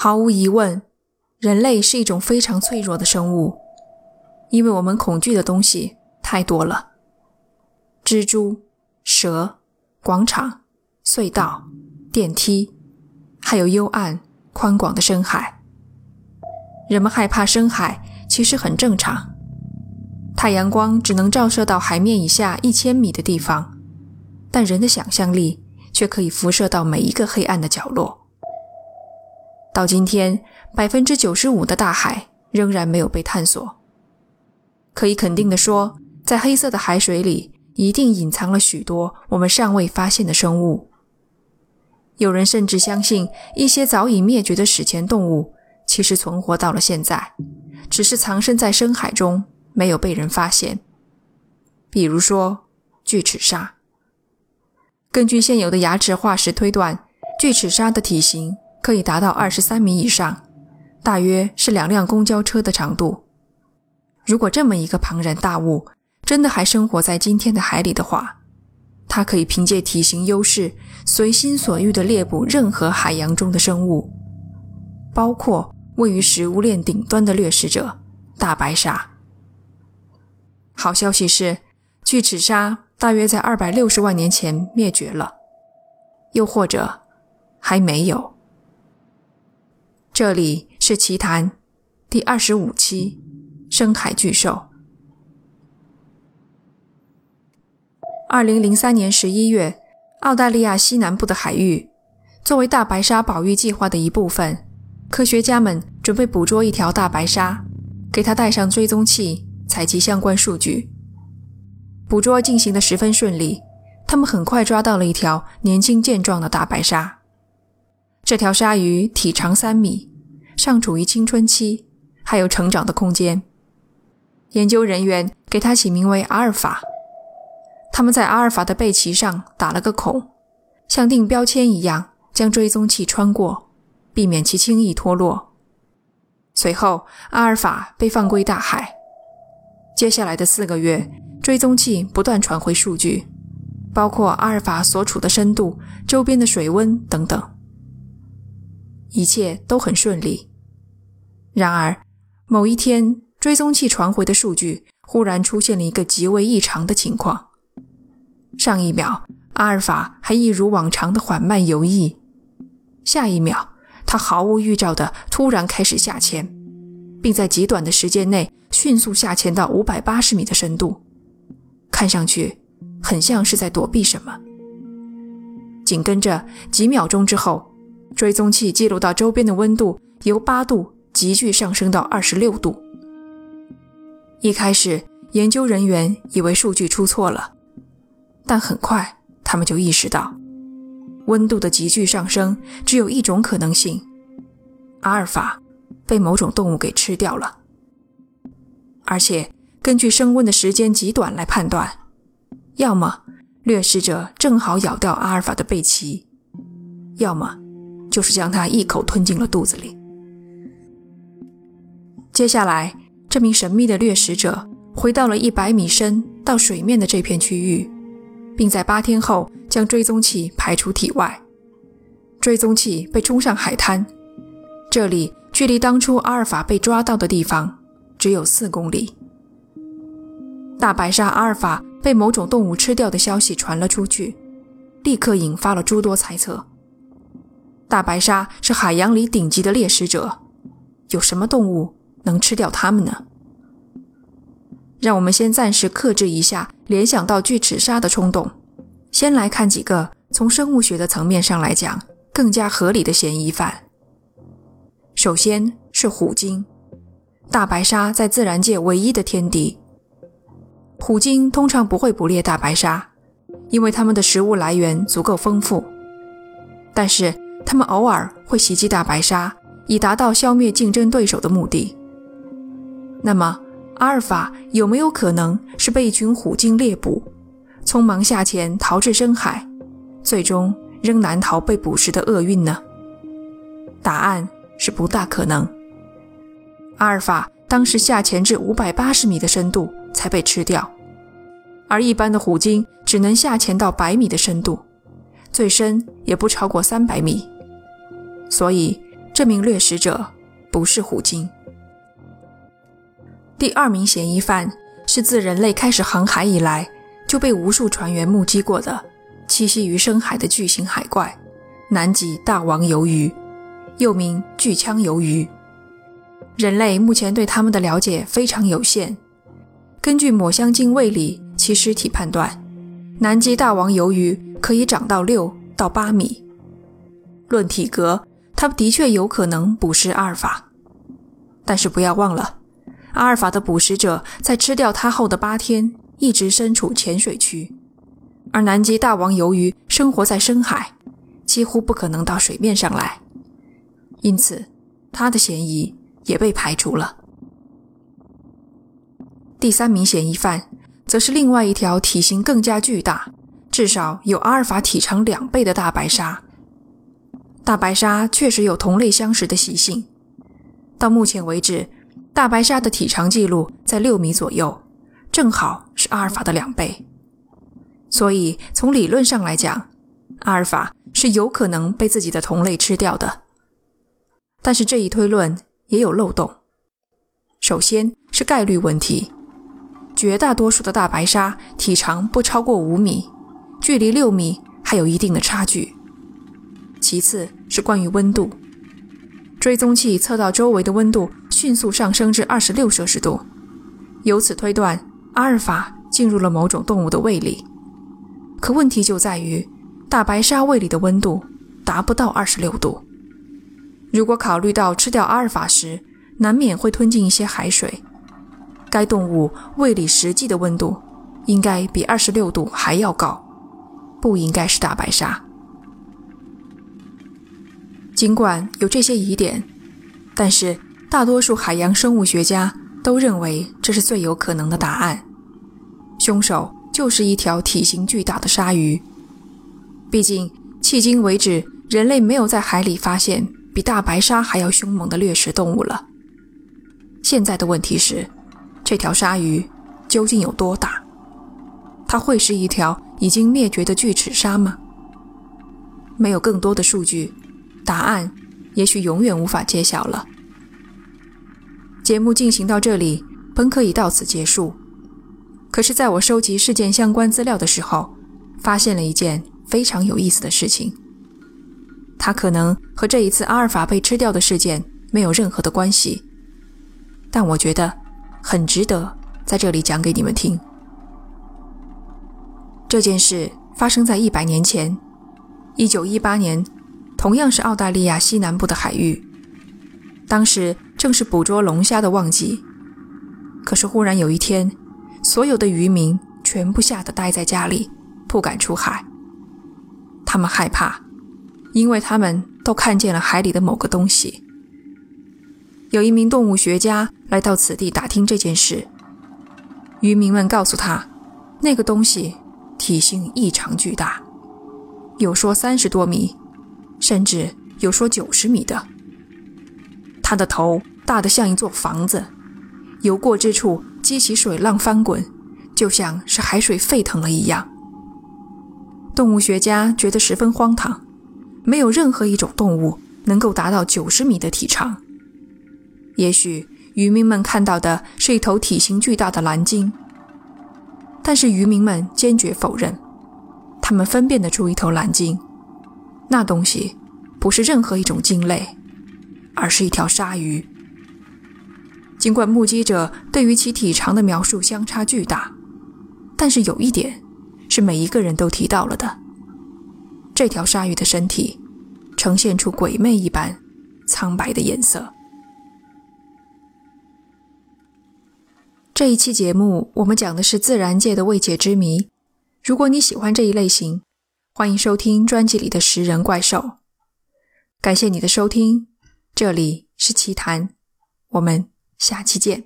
毫无疑问，人类是一种非常脆弱的生物，因为我们恐惧的东西太多了：蜘蛛、蛇、广场、隧道、电梯，还有幽暗宽广的深海。人们害怕深海，其实很正常。太阳光只能照射到海面以下一千米的地方，但人的想象力却可以辐射到每一个黑暗的角落。到今天，百分之九十五的大海仍然没有被探索。可以肯定地说，在黑色的海水里，一定隐藏了许多我们尚未发现的生物。有人甚至相信，一些早已灭绝的史前动物，其实存活到了现在，只是藏身在深海中，没有被人发现。比如说，巨齿鲨。根据现有的牙齿化石推断，巨齿鲨的体型。可以达到二十三米以上，大约是两辆公交车的长度。如果这么一个庞然大物真的还生活在今天的海里的话，它可以凭借体型优势，随心所欲地猎捕任何海洋中的生物，包括位于食物链顶端的掠食者——大白鲨。好消息是，巨齿鲨大约在二百六十万年前灭绝了，又或者还没有。这里是奇谈第二十五期《深海巨兽》。二零零三年十一月，澳大利亚西南部的海域，作为大白鲨保育计划的一部分，科学家们准备捕捉一条大白鲨，给它带上追踪器，采集相关数据。捕捉进行的十分顺利，他们很快抓到了一条年轻健壮的大白鲨。这条鲨鱼体长三米，尚处于青春期，还有成长的空间。研究人员给它起名为阿尔法。他们在阿尔法的背鳍上打了个孔，像钉标签一样将追踪器穿过，避免其轻易脱落。随后，阿尔法被放归大海。接下来的四个月，追踪器不断传回数据，包括阿尔法所处的深度、周边的水温等等。一切都很顺利。然而，某一天，追踪器传回的数据忽然出现了一个极为异常的情况。上一秒，阿尔法还一如往常的缓慢游弋；下一秒，它毫无预兆的突然开始下潜，并在极短的时间内迅速下潜到五百八十米的深度，看上去很像是在躲避什么。紧跟着几秒钟之后。追踪器记录到周边的温度由八度急剧上升到二十六度。一开始，研究人员以为数据出错了，但很快他们就意识到，温度的急剧上升只有一种可能性：阿尔法被某种动物给吃掉了。而且，根据升温的时间极短来判断，要么掠食者正好咬掉阿尔法的背鳍，要么……就是将它一口吞进了肚子里。接下来，这名神秘的掠食者回到了一百米深到水面的这片区域，并在八天后将追踪器排出体外。追踪器被冲上海滩，这里距离当初阿尔法被抓到的地方只有四公里。大白鲨阿尔法被某种动物吃掉的消息传了出去，立刻引发了诸多猜测。大白鲨是海洋里顶级的猎食者，有什么动物能吃掉它们呢？让我们先暂时克制一下联想到巨齿鲨的冲动，先来看几个从生物学的层面上来讲更加合理的嫌疑犯。首先是虎鲸，大白鲨在自然界唯一的天敌。虎鲸通常不会捕猎大白鲨，因为它们的食物来源足够丰富，但是。它们偶尔会袭击大白鲨，以达到消灭竞争对手的目的。那么，阿尔法有没有可能是被一群虎鲸猎捕，匆忙下潜逃至深海，最终仍难逃被捕食的厄运呢？答案是不大可能。阿尔法当时下潜至五百八十米的深度才被吃掉，而一般的虎鲸只能下潜到百米的深度，最深也不超过三百米。所以，这名掠食者不是虎鲸。第二名嫌疑犯是自人类开始航海以来就被无数船员目击过的栖息于深海的巨型海怪——南极大王鱿鱼，又名巨枪鱿鱼。人类目前对它们的了解非常有限。根据抹香鲸胃里其尸体判断，南极大王鱿鱼可以长到六到八米。论体格，它的确有可能捕食阿尔法。但是不要忘了。阿尔法的捕食者在吃掉它后的八天一直身处浅水区，而南极大王鱿鱼生活在深海，几乎不可能到水面上来，因此它的嫌疑也被排除了。第三名嫌疑犯则是另外一条体型更加巨大，至少有阿尔法体长两倍的大白鲨。大白鲨确实有同类相食的习性，到目前为止。大白鲨的体长记录在六米左右，正好是阿尔法的两倍。所以从理论上来讲，阿尔法是有可能被自己的同类吃掉的。但是这一推论也有漏洞。首先是概率问题，绝大多数的大白鲨体长不超过五米，距离六米还有一定的差距。其次是关于温度，追踪器测到周围的温度。迅速上升至二十六摄氏度，由此推断阿尔法进入了某种动物的胃里。可问题就在于，大白鲨胃里的温度达不到二十六度。如果考虑到吃掉阿尔法时难免会吞进一些海水，该动物胃里实际的温度应该比二十六度还要高，不应该是大白鲨。尽管有这些疑点，但是。大多数海洋生物学家都认为这是最有可能的答案，凶手就是一条体型巨大的鲨鱼。毕竟，迄今为止，人类没有在海里发现比大白鲨还要凶猛的掠食动物了。现在的问题是，这条鲨鱼究竟有多大？它会是一条已经灭绝的巨齿鲨吗？没有更多的数据，答案也许永远无法揭晓了。节目进行到这里，本可以到此结束。可是，在我收集事件相关资料的时候，发现了一件非常有意思的事情。它可能和这一次阿尔法被吃掉的事件没有任何的关系，但我觉得很值得在这里讲给你们听。这件事发生在一百年前，一九一八年，同样是澳大利亚西南部的海域，当时。正是捕捉龙虾的旺季，可是忽然有一天，所有的渔民全部吓得待在家里，不敢出海。他们害怕，因为他们都看见了海里的某个东西。有一名动物学家来到此地打听这件事，渔民们告诉他，那个东西体型异常巨大，有说三十多米，甚至有说九十米的。它的头大得像一座房子，游过之处激起水浪翻滚，就像是海水沸腾了一样。动物学家觉得十分荒唐，没有任何一种动物能够达到九十米的体长。也许渔民们看到的是一头体型巨大的蓝鲸，但是渔民们坚决否认，他们分辨得出一头蓝鲸，那东西不是任何一种鲸类。而是一条鲨鱼。尽管目击者对于其体长的描述相差巨大，但是有一点是每一个人都提到了的：这条鲨鱼的身体呈现出鬼魅一般苍白的颜色。这一期节目我们讲的是自然界的未解之谜。如果你喜欢这一类型，欢迎收听专辑里的食人怪兽。感谢你的收听。这里是奇谈，我们下期见。